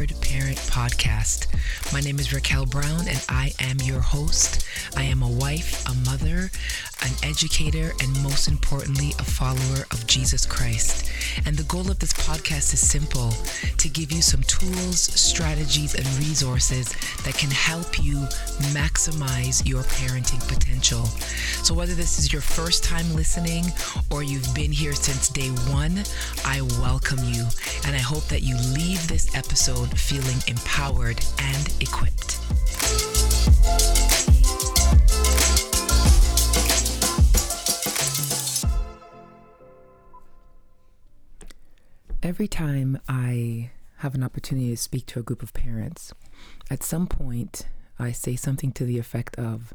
Empowered Parent Podcast. My name is Raquel Brown and I am your host. I am a wife, a mother, an educator, and most importantly, a follower of Jesus Christ. And the goal of this podcast is simple to give you some tools, strategies, and resources that can help you maximize your parenting potential. So, whether this is your first time listening or you've been here since day one, I welcome you. And I hope that you leave this episode feeling empowered and equipped. Every time I have an opportunity to speak to a group of parents, at some point I say something to the effect of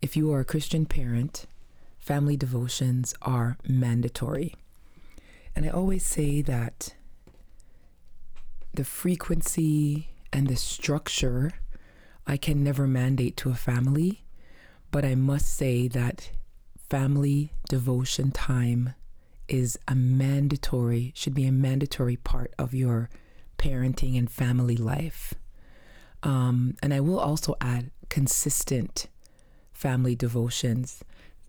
if you are a Christian parent, family devotions are mandatory. And I always say that the frequency and the structure I can never mandate to a family, but I must say that family devotion time is a mandatory, should be a mandatory part of your parenting and family life. Um, and I will also add consistent family devotions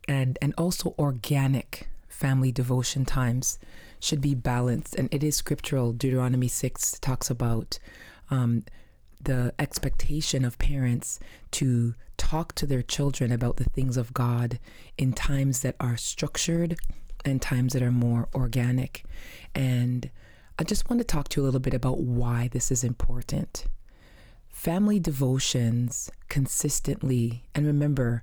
and, and also organic family devotion times should be balanced. And it is scriptural. Deuteronomy 6 talks about um, the expectation of parents to talk to their children about the things of God in times that are structured and times that are more organic. And I just want to talk to you a little bit about why this is important. Family devotions consistently, and remember,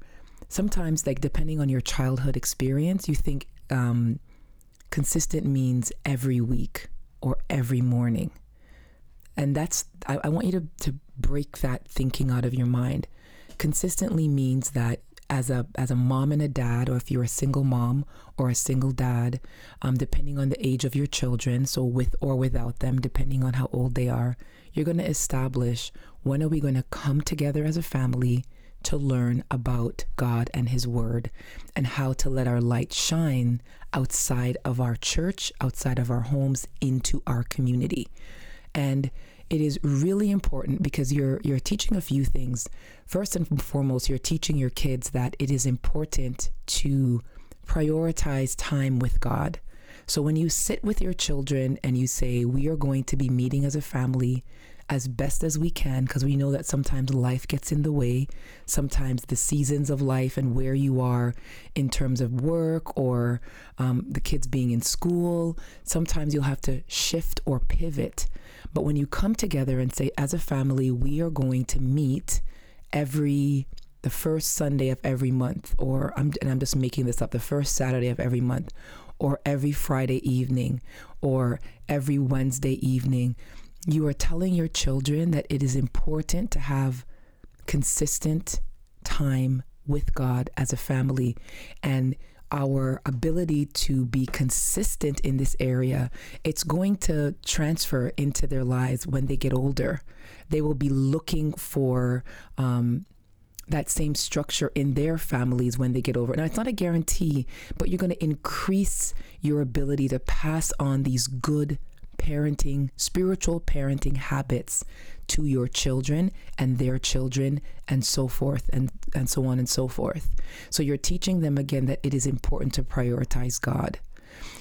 sometimes, like depending on your childhood experience, you think um, consistent means every week or every morning. And that's, I, I want you to, to break that thinking out of your mind. Consistently means that as a as a mom and a dad, or if you're a single mom or a single dad, um, depending on the age of your children, so with or without them, depending on how old they are, you're going to establish when are we going to come together as a family to learn about God and His Word and how to let our light shine outside of our church, outside of our homes, into our community. And it is really important because you're you're teaching a few things. First and foremost, you're teaching your kids that it is important to prioritize time with God. So when you sit with your children and you say, We are going to be meeting as a family as best as we can, because we know that sometimes life gets in the way, sometimes the seasons of life and where you are in terms of work or um, the kids being in school, sometimes you'll have to shift or pivot. But when you come together and say, as a family, we are going to meet every the first Sunday of every month, or I'm and I'm just making this up, the first Saturday of every month, or every Friday evening, or every Wednesday evening, you are telling your children that it is important to have consistent time with God as a family and our ability to be consistent in this area, it's going to transfer into their lives when they get older. They will be looking for um, that same structure in their families when they get over. Now, it's not a guarantee, but you're going to increase your ability to pass on these good parenting, spiritual parenting habits to your children and their children and so forth and, and so on and so forth. So you're teaching them again that it is important to prioritize God.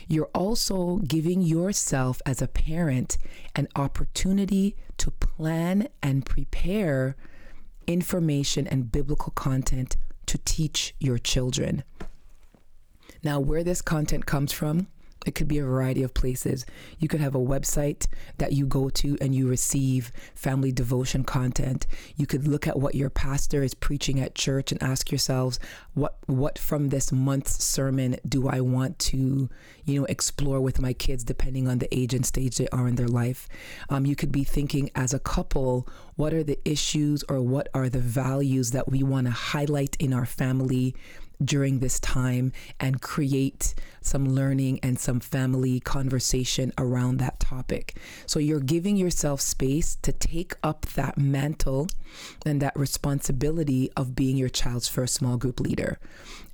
You're also giving yourself as a parent an opportunity to plan and prepare information and biblical content to teach your children. Now, where this content comes from, it could be a variety of places. You could have a website that you go to and you receive family devotion content. You could look at what your pastor is preaching at church and ask yourselves, what what from this month's sermon do I want to, you know, explore with my kids depending on the age and stage they are in their life. Um, you could be thinking as a couple, what are the issues or what are the values that we want to highlight in our family during this time and create some learning and some family conversation around that topic. So you're giving yourself space to take up that mantle and that responsibility of being your child's first small group leader.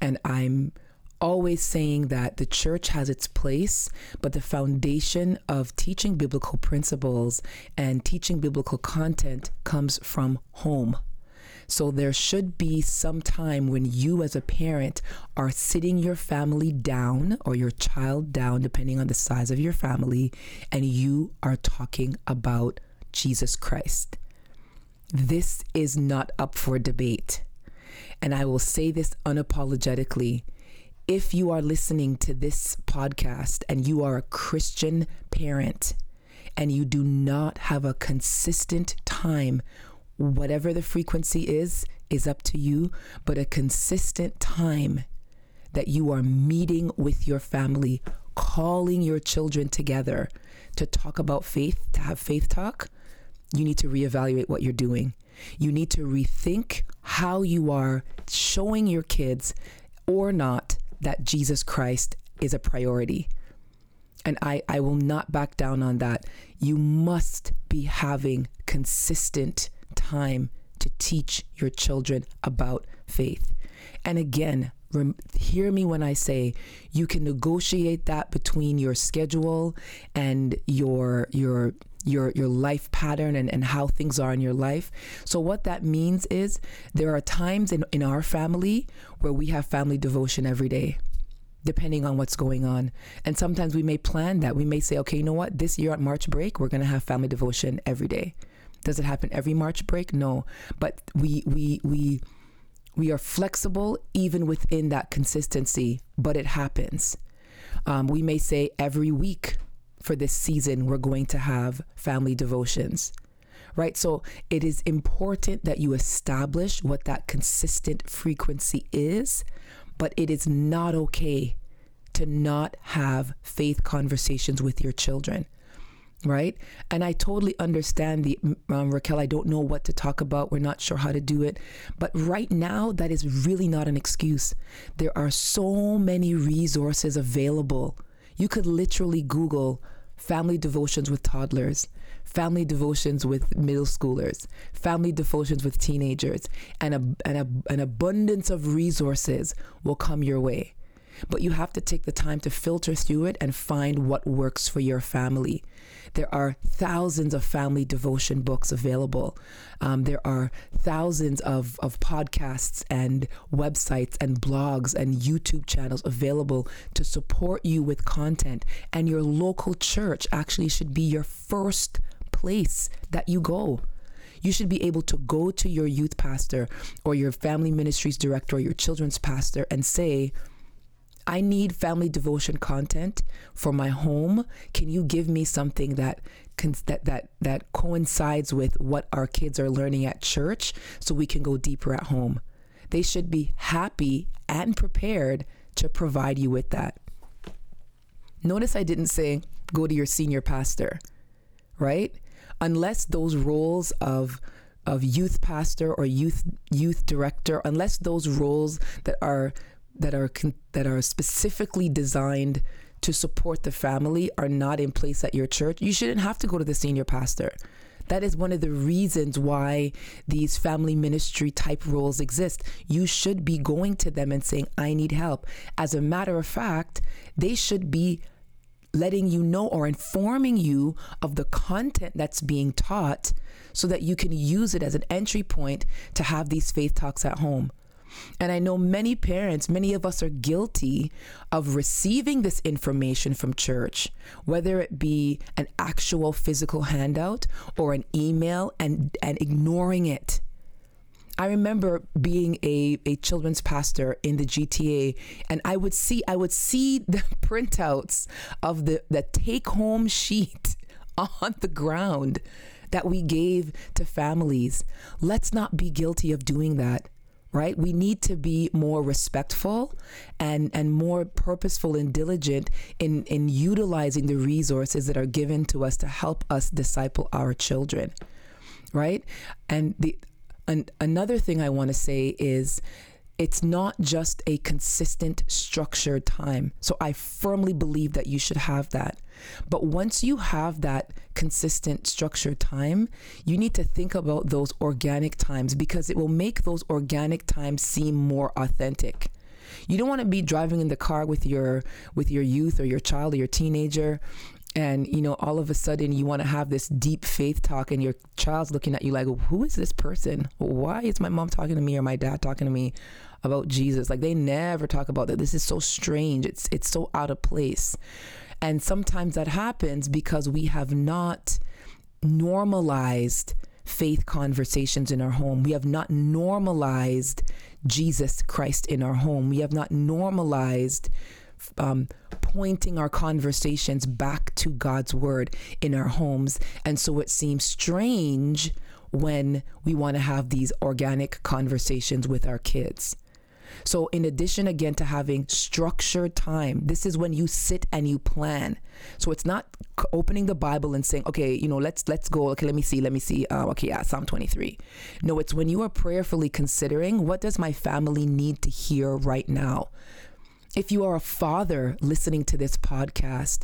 And I'm always saying that the church has its place, but the foundation of teaching biblical principles and teaching biblical content comes from home. So there should be some time when you, as a parent, are sitting your family down or your child down, depending on the size of your family, and you are talking about Jesus Christ. This is not up for debate. And I will say this unapologetically. If you are listening to this podcast and you are a Christian parent and you do not have a consistent time whatever the frequency is, is up to you, but a consistent time that you are meeting with your family, calling your children together to talk about faith, to have faith talk, you need to reevaluate what you're doing. You need to rethink how you are showing your kids or not that Jesus Christ is a priority. And I, I will not back down on that. You must be having consistent time to teach your children about faith. And again, rem- hear me when I say you can negotiate that between your schedule and your your your your life pattern and, and how things are in your life. So what that means is there are times in, in our family where we have family devotion every day depending on what's going on. And sometimes we may plan that. We may say, okay, you know what? This year at March break, we're going to have family devotion every day. Does it happen every March break? No, but we we we we are flexible even within that consistency, but it happens. Um, we may say every week for this season we're going to have family devotions right? So it is important that you establish what that consistent frequency is, but it is not okay to not have faith conversations with your children right? And I totally understand the um, Raquel. I don't know what to talk about. We're not sure how to do it, but right now that is really not an excuse. There are so many resources available. You could literally Google family devotions with toddlers, family devotions with middle schoolers, family devotions with teenagers, and a, and a, an abundance of resources will come your way. But you have to take the time to filter through it and find what works for your family. There are thousands of family devotion books available. Um, there are thousands of, of podcasts and websites and blogs and YouTube channels available to support you with content. And your local church actually should be your first place that you go you should be able to go to your youth pastor or your family ministries director or your children's pastor and say, I need family devotion content for my home. Can you give me something that that that that coincides with what our kids are learning at church so we can go deeper at home? They should be happy and prepared to provide you with that. Notice I didn't say go to your senior pastor, right? Unless those roles of of youth pastor or youth youth director, unless those roles that are that are con- that are specifically designed to support the family are not in place at your church, you shouldn't have to go to the senior pastor. That is one of the reasons why these family ministry type roles exist. You should be going to them and saying, I need help. As a matter of fact, they should be letting you know or informing you of the content that's being taught so that you can use it as an entry point to have these faith talks at home. And I know many parents, many of us are guilty of receiving this information from church, whether it be an actual physical handout or an email and, and ignoring it. I remember being a, a children's pastor in the GTA and I would see I would see the printouts of the, the take home sheet on the ground that we gave to families. Let's not be guilty of doing that right? We need to be more respectful and, and more purposeful and diligent in, in utilizing the resources that are given to us to help us disciple our children, right? And the an, another thing I want to say is it's not just a consistent structured time. So I firmly believe that you should have that. But once you have that consistent structured time, you need to think about those organic times because it will make those organic times seem more authentic. You don't want to be driving in the car with your with your youth or your child or your teenager and you know all of a sudden you want to have this deep faith talk and your child's looking at you like who is this person why is my mom talking to me or my dad talking to me about jesus like they never talk about that this is so strange it's it's so out of place and sometimes that happens because we have not normalized faith conversations in our home. We have not normalized Jesus Christ in our home. We have not normalized um, pointing our conversations back to God's word in our homes. And so it seems strange when we want to have these organic conversations with our kids. So, in addition, again, to having structured time, this is when you sit and you plan. So it's not opening the Bible and saying, okay, you know, let's let's go. Okay, let me see, let me see. Uh, okay, yeah, Psalm 23. No, it's when you are prayerfully considering what does my family need to hear right now. If you are a father listening to this podcast,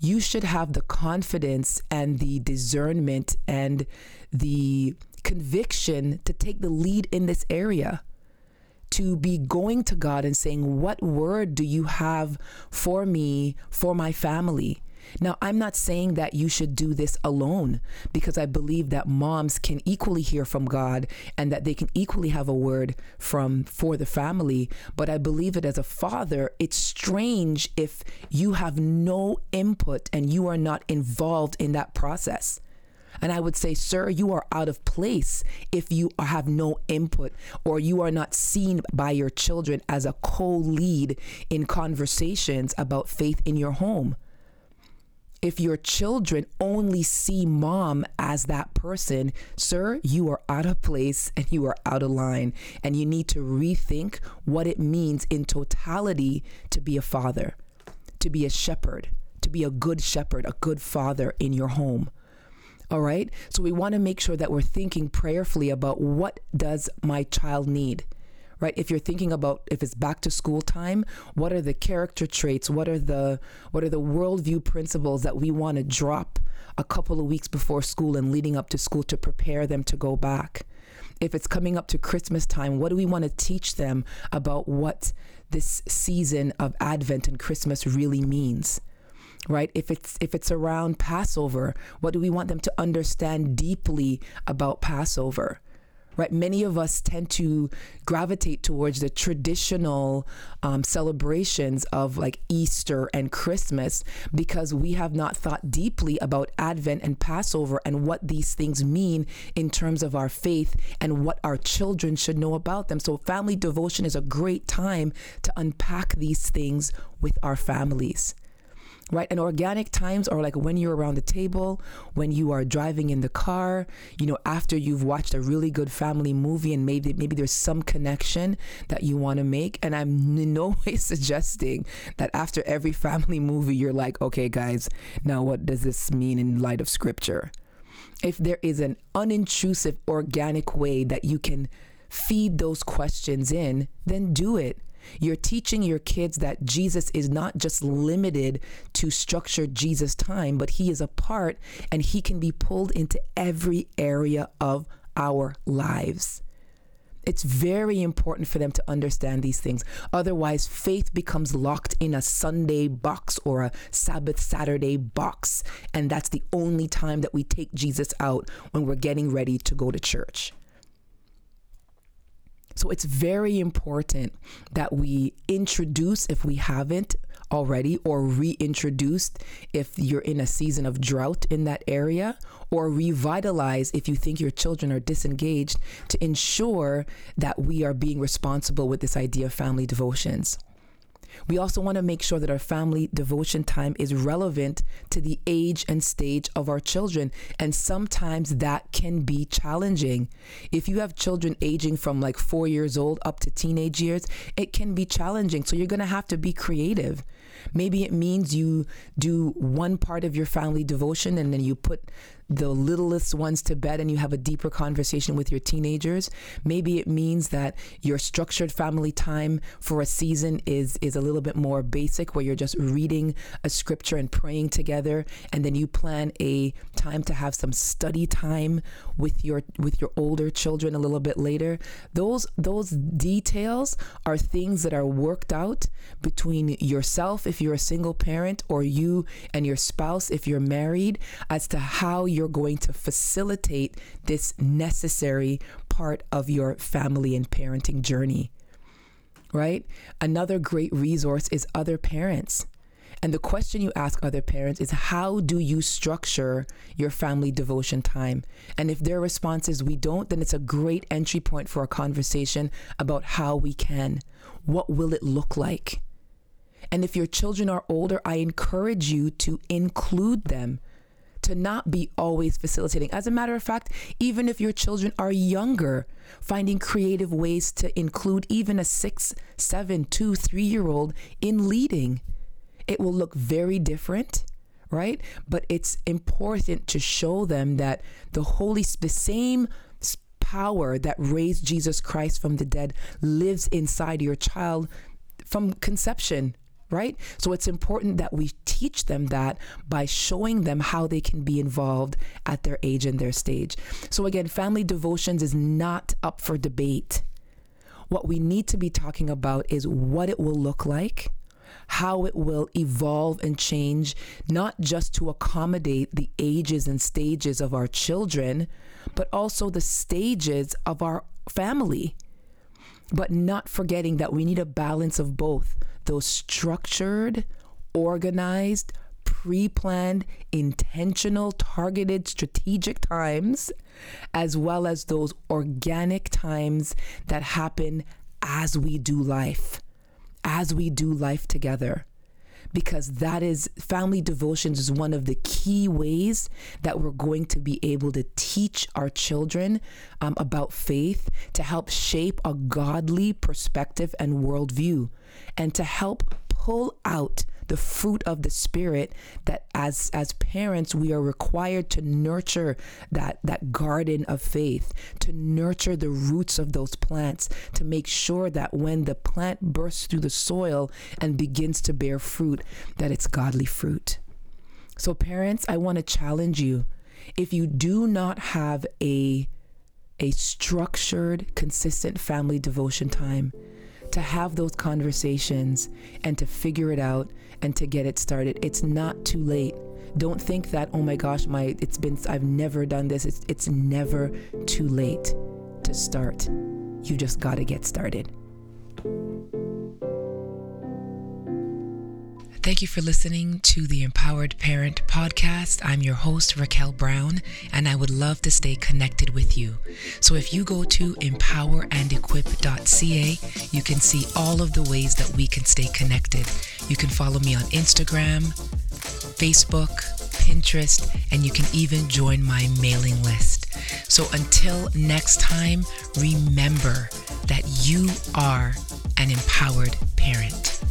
you should have the confidence and the discernment and the conviction to take the lead in this area to be going to God and saying, What word do you have for me, for my family? Now, I'm not saying that you should do this alone because I believe that moms can equally hear from God and that they can equally have a word from for the family, but I believe that as a father, it's strange if you have no input and you are not involved in that process. And I would say, sir, you are out of place if you have no input or you are not seen by your children as a co lead in conversations about faith in your home. If your children only see mom as that person, sir, you are out of place and you are out of line. And you need to rethink what it means in totality to be a father, to be a shepherd, to be a good shepherd, a good father in your home. All right. So we want to make sure that we're thinking prayerfully about what does my child need? Right? If you're thinking about if it's back to school time, what are the character traits? What are the what are the worldview principles that we want to drop a couple of weeks before school and leading up to school to prepare them to go back? If it's coming up to Christmas time, what do we want to teach them about what this season of Advent and Christmas really means? Right? If it's if it's around passover what do we want them to understand deeply about passover right? Many of us tend to gravitate towards the traditional um, celebrations of like easter and christmas because we have not thought deeply about advent and passover and what these things mean in terms of our faith and what our children should know about them. So family devotion is a great time to unpack these things with our families right? And organic times are like when you're around the table, when you are driving in the car, you know, after you've watched a really good family movie and maybe maybe there's some connection that you want to make. And I'm in no way suggesting that after every family movie you're like, okay, guys, now what does this mean in light of scripture? If there is an unintrusive, organic way that you can feed those questions in, then do it you're teaching your kids that Jesus is not just limited to structured Jesus time, but he is a part and he can be pulled into every area of our lives. It's very important for them to understand these things. Otherwise, faith becomes locked in a Sunday box or a Sabbath Saturday box. And that's the only time that we take Jesus out when we're getting ready to go to church. So it's very important that we introduce, if we haven't already, or reintroduced if you're in a season of drought in that area, or revitalize if you think your children are disengaged to ensure that we are being responsible with this idea of family devotions. We also want to make sure that our family devotion time is relevant to the age and stage of our children. And sometimes that can be challenging. If you have children aging from like four years old up to teenage years, it can be challenging. So you're going to have to be creative. Maybe it means you do one part of your family devotion and then you put the littlest ones to bed and you have a deeper conversation with your teenagers. Maybe it means that your structured family time for a season is is a little bit more basic where you're just reading a scripture and praying together and then you plan a time to have some study time with your with your older children a little bit later. Those those details are things that are worked out between yourself if you're a single parent or you and your spouse if you're married as to how you you're going to facilitate this necessary part of your family and parenting journey. Right? Another great resource is other parents. And the question you ask other parents is how do you structure your family devotion time? And if their response is we don't, then it's a great entry point for a conversation about how we can. What will it look like? And if your children are older, I encourage you to include them to not be always facilitating. As a matter of fact, even if your children are younger, finding creative ways to include even a six, seven, two, three year old in leading, it will look very different. Right? But it's important to show them that the Holy, the same power that raised Jesus Christ from the dead lives inside your child from conception, right? So it's important that we teach them that by showing them how they can be involved at their age and their stage. So again, family devotions is not up for debate. What we need to be talking about is what it will look like, how it will evolve and change, not just to accommodate the ages and stages of our children, but also the stages of our family. But not forgetting that we need a balance of both those structured, organized, pre planned, intentional, targeted, strategic times, as well as those organic times that happen as we do life, as we do life together. Because that is family devotions is one of the key ways that we're going to be able to teach our children um, about faith to help shape a godly perspective and worldview and to help pull out the fruit of the spirit that as as parents we are required to nurture that that garden of faith to nurture the roots of those plants to make sure that when the plant bursts through the soil and begins to bear fruit that it's godly fruit. So parents i want to challenge you. If you do not have a a structured consistent family devotion time to have those conversations and to figure it out and to get it started. It's not too late. Don't think that, oh my gosh, my it's been I've never done this. It's it's never too late to start. You just got to get started. Thank you for listening to the Empowered Parent podcast. I'm your host, Raquel Brown, and I would love to stay connected with you. So if you go to empowerandequip.ca, you can see all of the ways that we can stay connected. You can follow me on Instagram, Facebook, Pinterest, and you can even join my mailing list. So until next time, remember that you are an empowered parent.